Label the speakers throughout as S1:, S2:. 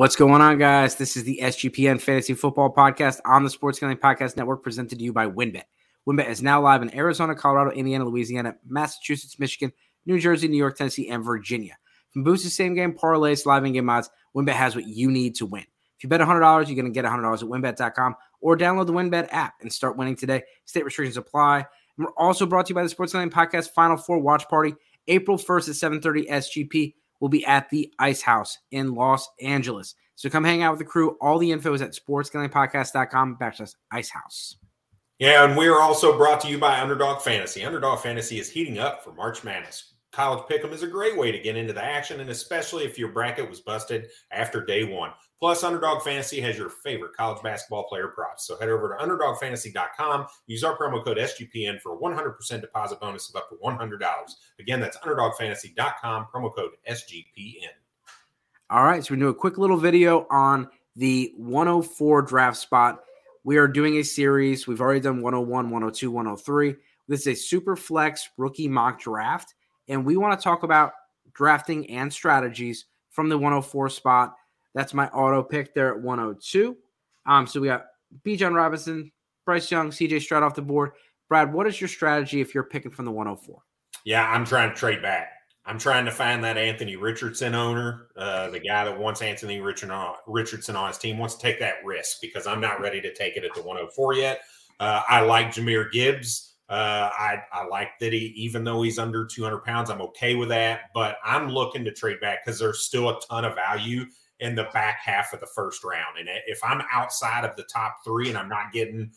S1: What's going on, guys? This is the SGPN Fantasy Football Podcast on the Sports Gambling Podcast Network, presented to you by WynnBET. WynnBET is now live in Arizona, Colorado, Indiana, Louisiana, Massachusetts, Michigan, New Jersey, New York, Tennessee, and Virginia. From boosted same game parlays, live in game odds, WynnBET has what you need to win. If you bet $100, you're going to get $100 at wynnbet.com or download the WynnBET app and start winning today. State restrictions apply. And we're also brought to you by the Sports Gambling Podcast Final Four Watch Party, April 1st at 7:30 SGP will be at the Ice House in Los Angeles. So come hang out with the crew. All the info is at sportsgamblingpodcast.com backslash Ice House.
S2: Yeah, and we are also brought to you by Underdog Fantasy. Underdog Fantasy is heating up for March Madness. College Pick'em is a great way to get into the action, and especially if your bracket was busted after day one. Plus, Underdog Fantasy has your favorite college basketball player props. So head over to UnderdogFantasy.com. Use our promo code SGPN for a 100% deposit bonus of up to $100. Again, that's UnderdogFantasy.com, promo code SGPN.
S1: All right, so we do a quick little video on the 104 draft spot. We are doing a series. We've already done 101, 102, 103. This is a super flex rookie mock draft, and we want to talk about drafting and strategies from the 104 spot. That's my auto pick there at 102. Um, so we got Bijan Robinson, Bryce Young, CJ Stroud off the board. Brad, what is your strategy if you're picking from the 104?
S2: Yeah, I'm trying to trade back. I'm trying to find that Anthony Richardson owner, uh, the guy that wants Anthony Richardson on his team, wants to take that risk because I'm not ready to take it at the 104 yet. Uh, I like Jahmyr Gibbs. Uh, I, I like that he, even though he's under 200 pounds, I'm okay with that. But I'm looking to trade back because there's still a ton of value in the back half of the first round. And if I'm outside of the top three and I'm not getting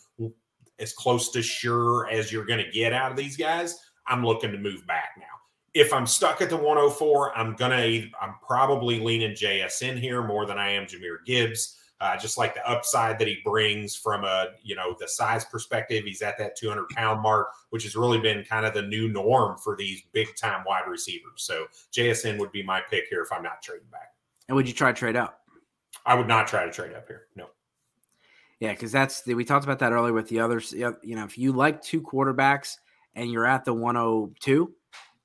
S2: as close to sure as you're going to get out of these guys, I'm looking to move back now. If I'm stuck at the 104, I'm gonna I'm probably leaning JSN here more than I am Jahmyr Gibbs. Uh, just like the upside that he brings from a you know the size perspective, he's at that 200 pound mark, which has really been kind of the new norm for these big time wide receivers. So JSN would be my pick here if I'm not trading back.
S1: And would you try to trade up?
S2: I would not try to trade up here. No.
S1: Yeah, because that's the, we talked about that earlier with the others. You know, if you like two quarterbacks and you're at the 102,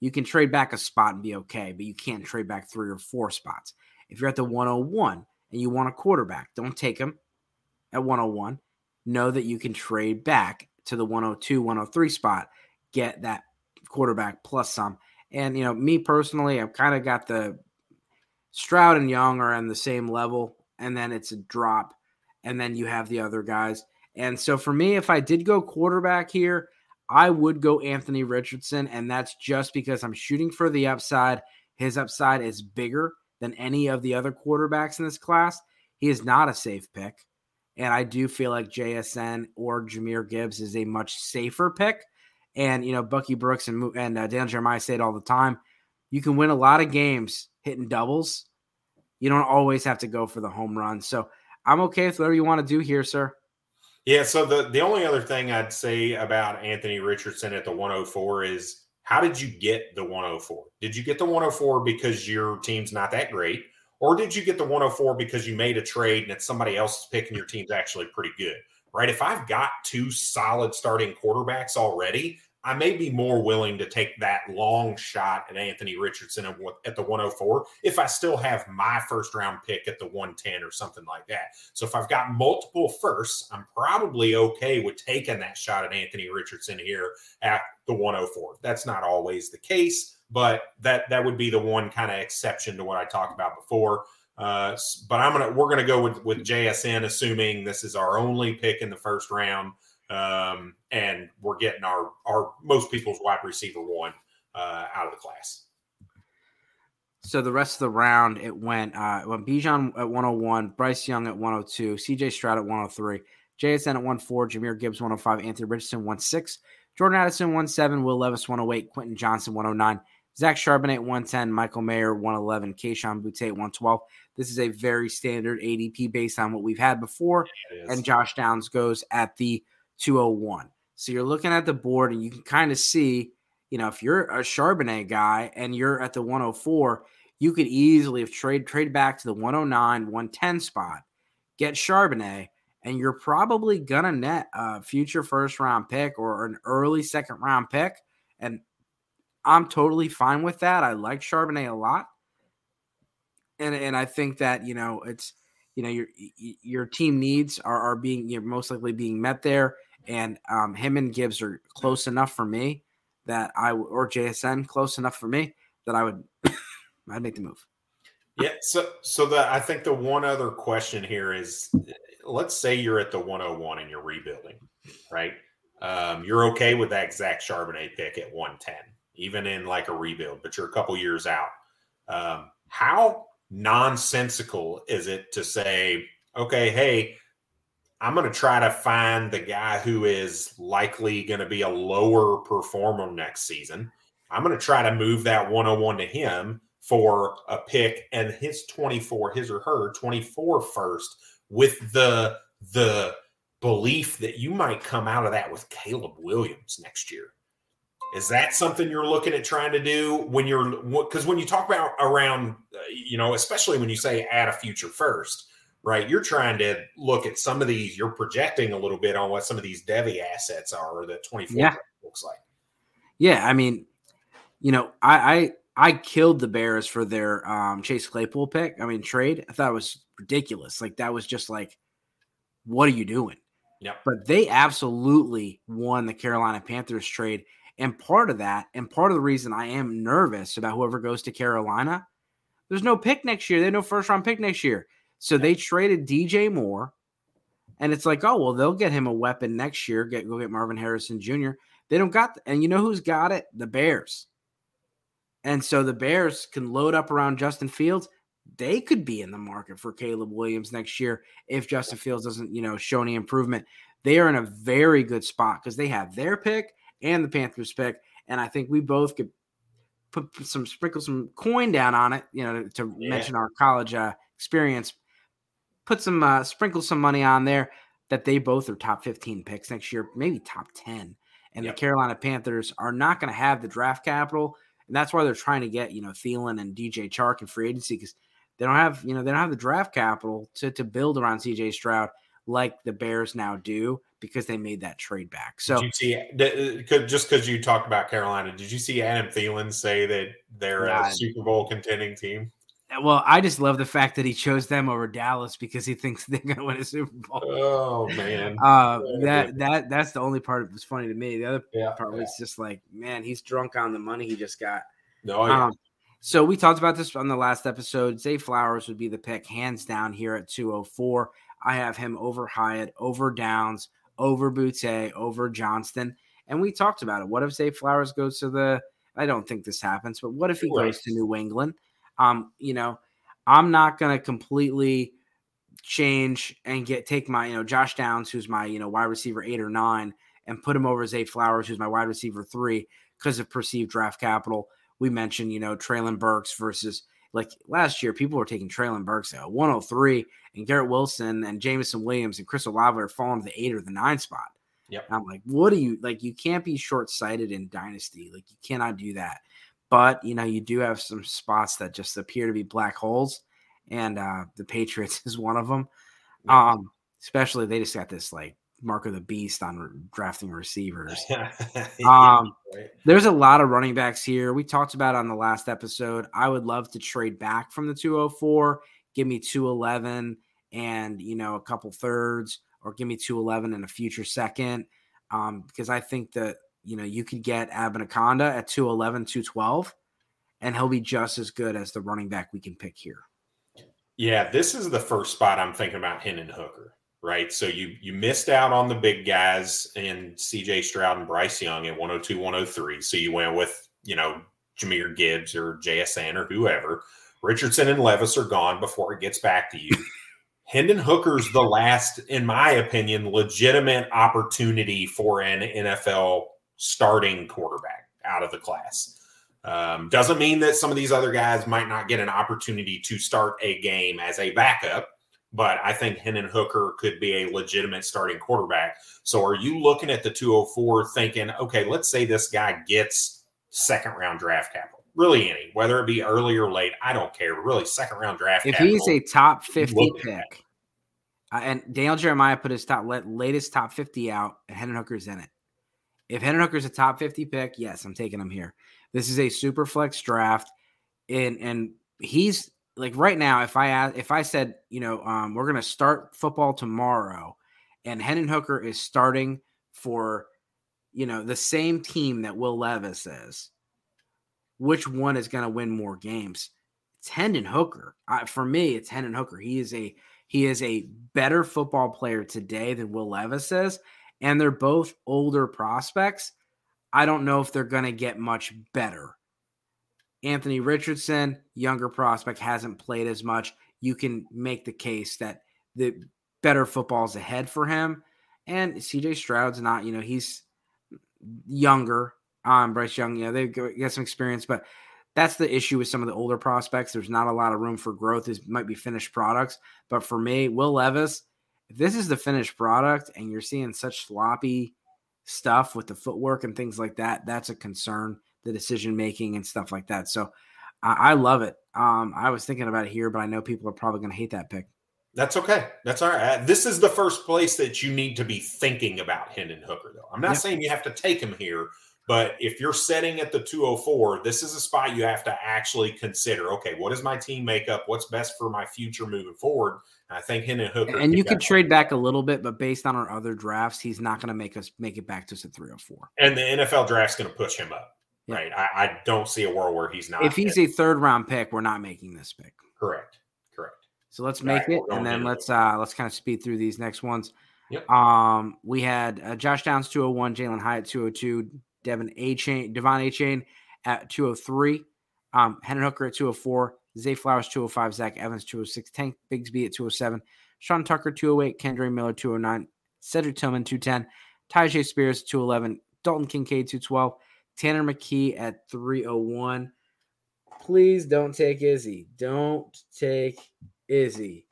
S1: you can trade back a spot and be okay, but you can't trade back three or four spots. If you're at the 101 and you want a quarterback, don't take him at 101. Know that you can trade back to the 102, 103 spot, get that quarterback plus some. And, you know, me personally, I've kind of got the Stroud and Young are on the same level, and then it's a drop, and then you have the other guys. And so for me, if I did go quarterback here, I would go Anthony Richardson, and that's just because I'm shooting for the upside. His upside is bigger than any of the other quarterbacks in this class. He is not a safe pick. And I do feel like JSN or Jahmyr Gibbs is a much safer pick. And, you know, Bucky Brooks and, and uh, Dan Jeremiah say it all the time. You can win a lot of games hitting doubles. You don't always have to go for the home run. So I'm okay with whatever you want to do here, sir.
S2: Yeah. So the the only other thing I'd say about Anthony Richardson at the 104 is how did you get the 104? Did you get the 104 because your team's not that great? Or did you get the 104 because you made a trade and it's somebody else's pick and your team's actually pretty good? Right. If I've got two solid starting quarterbacks already, I may be more willing to take that long shot at Anthony Richardson at the 104 if I still have my first round pick at the 110 or something like that. So if I've got multiple firsts, I'm probably okay with taking that shot at Anthony Richardson here at the 104. That's not always the case, but that that would be the one kind of exception to what I talked about before. Uh, but I'm gonna we're gonna go with with JSN, assuming this is our only pick in the first round um, and we're getting our our most people's wide receiver one uh, out of the class.
S1: So the rest of the round, it went uh, it went Bijan at 101, Bryce Young at 102, CJ Stroud at 103, JSN at 14, Jahmyr Gibbs 105, Anthony Richardson 16, Jordan Addison 17, Will Levis 108, Quentin Johnston 109, Zach Charbonnet 110, Michael Mayer 111, Kayshon Boutte 112. This is a very standard ADP based on what we've had before. And Josh Downs goes at the 201. So you're looking at the board and you can kind of see, you know, if you're a Charbonnet guy and you're at the 104, you could easily have trade trade back to the 109, 110 spot, get Charbonnet, and you're probably gonna net a future first round pick or an early second round pick. And I'm totally fine with that. I like Charbonnet a lot. And and I think that, you know, it's you know your your team needs are, are being you're most likely being met there, and um, him and Gibbs are close enough for me that I or JSN close enough for me that I would I'd make the move.
S2: Yeah, so so the I think the one other question here is let's say you're at the 101 and you're rebuilding, right? Um, you're okay with that Zach Charbonnet pick at 110, even in like a rebuild, but you're a couple years out. Um, how nonsensical is it to say, okay, hey, I'm going to try to find the guy who is likely going to be a lower performer next season. I'm going to try to move that 101 to him for a pick and his 24, his or her 24 first with the the belief that you might come out of that with Caleb Williams next year. Is that something you're looking at trying to do when you're because when you talk about around, uh, you know, especially when you say add a future first, right? You're trying to look at some of these. You're projecting a little bit on what some of these devy assets are, or that 24
S1: yeah.
S2: looks like.
S1: Yeah, I mean, you know, I, I I killed the Bears for their um, Chase Claypool pick. I mean, trade. I thought it was ridiculous. Like that was just like, what are you doing?
S2: Yeah.
S1: But they absolutely won the Carolina Panthers trade. And part of that, and part of the reason I am nervous about whoever goes to Carolina, there's no pick next year. They have no first round pick next year. So yeah. they traded DJ Moore. And it's like, oh, well, they'll get him a weapon next year. Get go get Marvin Harrison Jr. They don't got, and you know who's got it? The Bears. And so the Bears can load up around Justin Fields they could be in the market for Caleb Williams next year if Justin Fields doesn't, you know, show any improvement. They are in a very good spot because they have their pick and the Panthers pick, and I think we both could put some sprinkle some coin down on it, you know, to, to yeah. mention our college uh, experience. Put some uh, sprinkle some money on there that they both are top 15 picks next year, maybe top 10. And yep. the Carolina Panthers are not going to have the draft capital. And that's why they're trying to get, you know, Thielen and DJ Chark in free agency because they don't have, you know, they don't have the draft capital to to build around CJ Stroud like the Bears now do because they made that trade back. So
S2: did you see uh, just because you talked about Carolina, did you see Adam Thielen say that they're a Super Bowl contending team?
S1: Well, I just love the fact that he chose them over Dallas because he thinks they're going to win a Super Bowl.
S2: Oh man,
S1: uh, that that that's the only part that was funny to me. The other yeah, part was just like, man, he's drunk on the money he just got.
S2: No, yeah. Um,
S1: so we talked about this on the last episode. Zay Flowers would be the pick hands down here at 204. I have him over Hyatt, over Downs, over Boutte, over Johnston. And we talked about it. What if Zay Flowers goes to the I don't think this happens, but what if he goes to New England? Um, you know, I'm not gonna completely change and get take my, you know, Josh Downs, who's my, you know, wide receiver eight or nine, and put him over Zay Flowers, who's my wide receiver three, because of perceived draft capital we mentioned, you know, Treylon Burks versus like last year, people were taking Treylon Burks at 103 and Garrett Wilson and Jameson Williams and Chris Olave are falling to the eight or the nine spot.
S2: Yep.
S1: I'm like, what do you like? You can't be short sighted in Dynasty. Like, you cannot do that. But, you know, you do have some spots that just appear to be black holes. And uh, the Patriots is one of them. Yep. Um, especially they just got this like mark of the beast on drafting receivers. um, there's a lot of running backs here. We talked about on the last episode. I would love to trade back from the 204, give me 211 and you know a couple thirds, or give me 211 and a future second. Um, because I think that you know you could get Abanikanda at 211, 212, and he'll be just as good as the running back we can pick here.
S2: Yeah, this is the first spot I'm thinking about Hendon Hooker right? So you you missed out on the big guys in CJ Stroud and Bryce Young at 102, 103. So you went with, you know, Jahmyr Gibbs or JSN or whoever. Richardson and Levis are gone before it gets back to you. Hendon Hooker's the last, in my opinion, legitimate opportunity for an NFL starting quarterback out of the class. Um, doesn't mean that some of these other guys might not get an opportunity to start a game as a backup but I think Hendon Hooker could be a legitimate starting quarterback. So are you looking at the 204 thinking, okay, let's say this guy gets second round draft capital? Really any, whether it be early or late, I don't care. Really, second round draft.
S1: If capital, he's a top 50 pick, uh, and Daniel Jeremiah put his top latest top 50 out, and Hendon Hooker's in it. If Hendon Hooker's a top 50 pick, yes, I'm taking him here. This is a super flex draft, and and he's like right now, if I ask, if I said, you know, um, we're gonna start football tomorrow, and Hendon Hooker is starting for, you know, the same team that Will Levis is, which one is gonna win more games? It's Hendon Hooker. Uh, for me, it's Hendon Hooker. He is a he is a better football player today than Will Levis is, and they're both older prospects. I don't know if they're going to get much better. Anthony Richardson, younger prospect, hasn't played as much. You can make the case that the better football is ahead for him. And CJ Stroud's not, you know, he's younger. Um, Bryce Young, you know, they've got some experience, but that's the issue with some of the older prospects. There's not a lot of room for growth. This might be finished products. But for me, Will Levis, if this is the finished product and you're seeing such sloppy stuff with the footwork and things like that, that's a concern, the decision making and stuff like that. So I, I love it. Um, I was thinking about it here, but I know people are probably going to hate that pick.
S2: That's okay. That's all right. This is the first place that you need to be thinking about Hendon Hooker, though. I'm not yep. saying you have to take him here, but if you're setting at the 204, this is a spot you have to actually consider. Okay, what is my team makeup? What's best for my future moving forward? I think Hendon Hooker.
S1: And you could trade back a little bit, but based on our other drafts, he's not going to make us make it back to us at 304.
S2: And the NFL draft's going to push him up. Yeah. Right. I, I, don't see a world where he's not.
S1: If he's a third round pick, we're not making this pick.
S2: Correct. Correct.
S1: So let's make right, it, and then let's uh let's kind of speed through these next ones.
S2: Yep.
S1: Um, we had uh, Josh Downs 201, Jalin Hyatt 202, Devin Devon Achane, De'Von Achane at 203, um, Hendon Hooker at 204, Zay Flowers 205, Zach Evans 206, Tank Bigsby at 207, Sean Tucker 208, Kendre Miller 209, Cedric Tillman 210, Tyjae Spears 211, Dalton Kincaid 212, Tanner McKee at 301. Please don't take Izzy. Don't take Izzy.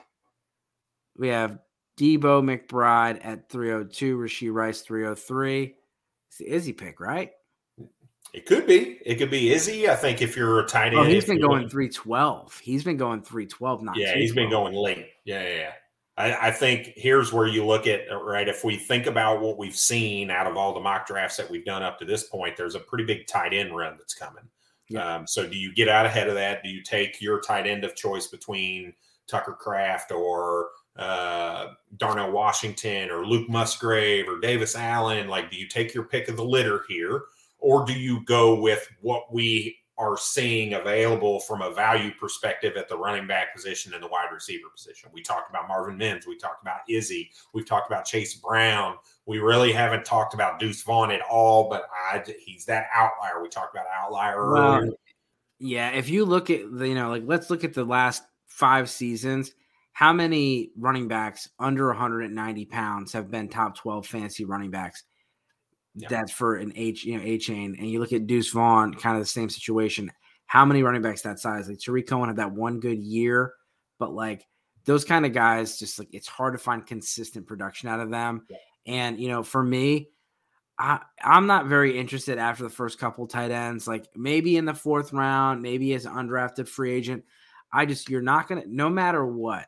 S1: We have Debo McBride at 302, Rashee Rice 303. It's the Izzy pick, right?
S2: It could be. It could be Izzy. I think if you're a tight end,
S1: oh, he's been going three twelve. He's been going three twelve. Not
S2: yeah, he's been going late. Yeah, yeah. yeah. I, I, think here's where you look at right. If we think about what we've seen out of all the mock drafts that we've done up to this point, there's a pretty big tight end run that's coming. Yeah. Um, so do you get out ahead of that? Do you take your tight end of choice between Tucker Kraft or uh, Darnell Washington or Luke Musgrave or Davis Allen? Like, do you take your pick of the litter here, or do you go with what we are seeing available from a value perspective at the running back position and the wide receiver position? We talked about Marvin Mims, we talked about Izzy, we've talked about Chase Brown. We really haven't talked about Deuce Vaughn at all, but I, he's that outlier. We talked about outlier well, earlier.
S1: Yeah, if you look at the, you know, like let's look at the last five seasons how many running backs under 190 pounds have been top 12 fantasy running backs? Yeah. That's for an H, you know, Achane. And you look at Deuce Vaughn, mm-hmm. kind of the same situation. How many running backs that size? Like Tarik Cohen had that one good year, but like those kind of guys, just like it's hard to find consistent production out of them. Yeah. And you know, for me, I, I'm not very interested after the first couple tight ends. Like maybe in the fourth round, maybe as an undrafted free agent. I just you're not gonna no matter what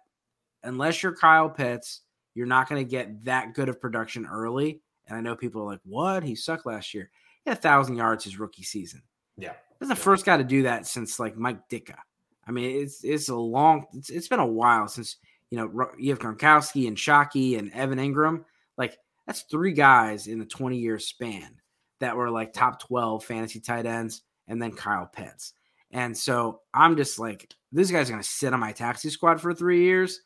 S1: unless you're Kyle Pitts, you're not going to get that good of production early. And I know people are like, "What? He sucked last year. He had a thousand yards his rookie season."
S2: Yeah,
S1: he's the first guy to do that since like Mike Ditka. I mean, it's it's a long. It's, it's been a while since you know you have Gronkowski and Shockey and Evan Engram. Like that's three guys in the 20 year span that were like top 12 fantasy tight ends, and then Kyle Pitts. And so I'm just like, these guys are going to sit on my taxi squad for three years.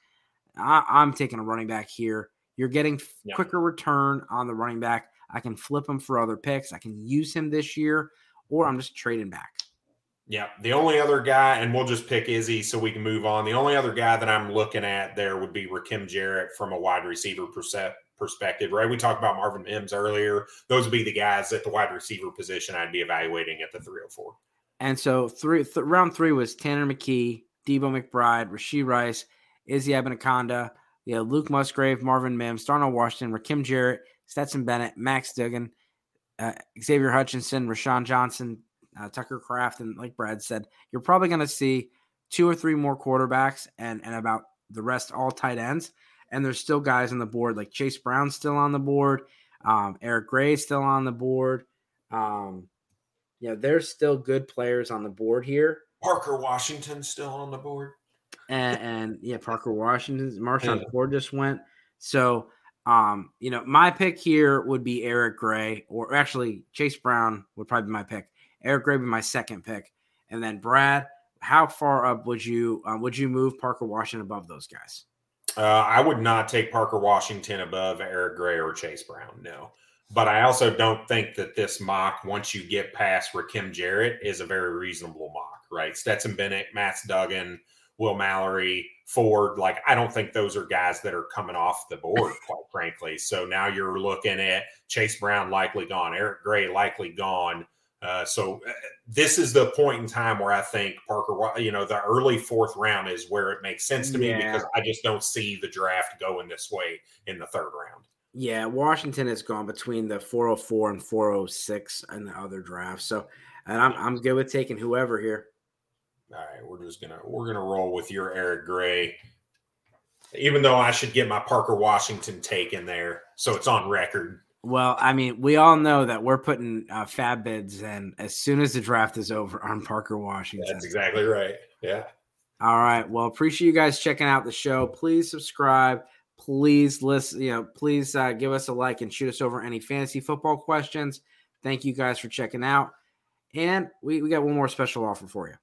S1: I, am taking a running back here. You're getting yeah. quicker return on the running back. I can flip him for other picks. I can use him this year, or I'm just trading back.
S2: Yeah. The only other guy, and we'll just pick Izzy so we can move on. The only other guy that I'm looking at there would be Rakim Jarrett from a wide receiver perspective, right? We talked about Marvin Mims earlier. Those would be the guys at the wide receiver position I'd be evaluating at the 304.
S1: And so three th- round three was Tanner McKee, Debo McBride, Rashee Rice, Izzy Abanikanda, yeah, Luke Musgrave, Marvin Mims, Darnell Washington, Rakim Jarrett, Stetson Bennett, Max Duggan, uh, Xavier Hutchinson, Roschon Johnson, uh, Tucker Kraft, and like Brad said, you're probably going to see two or three more quarterbacks and and about the rest all tight ends. And there's still guys on the board like Chase Brown still on the board, um, Eric Gray still on the board. Um, yeah, there's still good players on the board here.
S2: Parker Washington still on the board.
S1: And, and, yeah, Parker Washington, Marshawn yeah. Ford just went. So, um, you know, my pick here would be Eric Gray, or actually Chase Brown would probably be my pick. Eric Gray would be my second pick, and then Brad. How far up would you um, would you move Parker Washington above those guys?
S2: Uh, I would not take Parker Washington above Eric Gray or Chase Brown. No. But I also don't think that this mock, once you get past Rakim Jarrett, is a very reasonable mock, right? Stetson Bennett, Max Duggan, Will Mallory, Ford. Like, I don't think those are guys that are coming off the board, quite frankly. So now you're looking at Chase Brown likely gone, Eric Gray likely gone. Uh, so uh, this is the point in time where I think Parker, you know, the early fourth round is where it makes sense to yeah. me because I just don't see the draft going this way in the third round.
S1: Yeah, Washington has gone between the 404 and 406 in the other draft. So, and I'm I'm good with taking whoever here.
S2: All right, we're just gonna we're gonna roll with your Eric Gray, even though I should get my Parker Washington take in there, so it's on record.
S1: Well, I mean, we all know that we're putting uh, FAAB bids in as soon as the draft is over on Parker Washington.
S2: That's exactly right. Yeah.
S1: All right. Well, appreciate you guys checking out the show. Please subscribe please listen you know please uh, give us a like and shoot us over any fantasy football questions thank you guys for checking out and we, we got one more special offer for you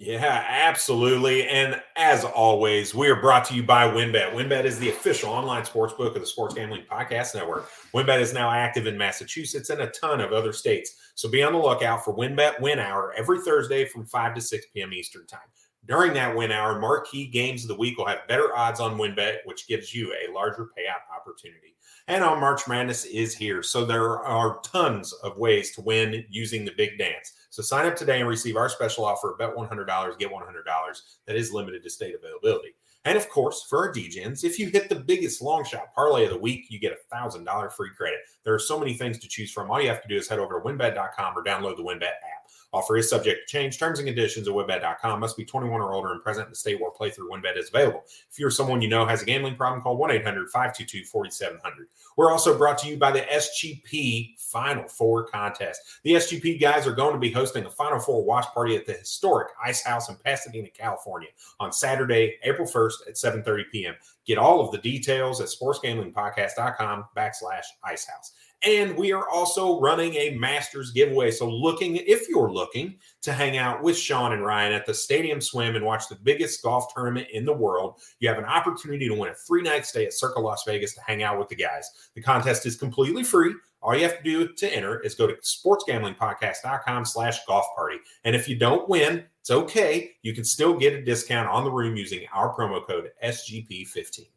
S2: yeah absolutely and as always we are brought to you by wynnbet wynnbet is the official online sports book of the sports gambling podcast network wynnbet is now active in massachusetts and a ton of other states so be on the lookout for wynnbet win hour every thursday from 5 to 6 p.m eastern time during that win hour, marquee games of the week will have better odds on WynnBET, which gives you a larger payout opportunity. And on March Madness is here. So there are tons of ways to win using the big dance. So sign up today and receive our special offer bet $100, get $100 that is limited to state availability. And of course, for our DGens, if you hit the biggest long shot parlay of the week, you get a $1,000 free credit. There are so many things to choose from. All you have to do is head over to wynnbet.com or download the WynnBET app. Offer is subject to change. Terms and conditions at wynnbet.com. Must be 21 or older and present in the state where playthrough WynnBET is available. If you're someone you know has a gambling problem, call 1 800 522 4700. We're also brought to you by the SGP Final Four contest. The SGP guys are going to be hosting a Final Four watch party at the historic Ice House in Pasadena, California on Saturday, April 1st at 7.30 p.m. Get all of the details at sportsgamblingpodcast.com backslash Ice House. And we are also running a Masters giveaway. So, looking, if you're looking to hang out with Sean and Ryan at the Stadium Swim and watch the biggest golf tournament in the world, you have an opportunity to win a three night stay at Circa Las Vegas to hang out with the guys. The contest is completely free. All you have to do to enter is go to sportsgamblingpodcast.com slash golf party. And if you don't win, it's okay. You can still get a discount on the room using our promo code SGP15.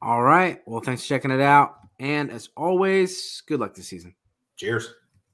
S1: All right. Well, thanks for checking it out. And as always, good luck this season.
S2: Cheers.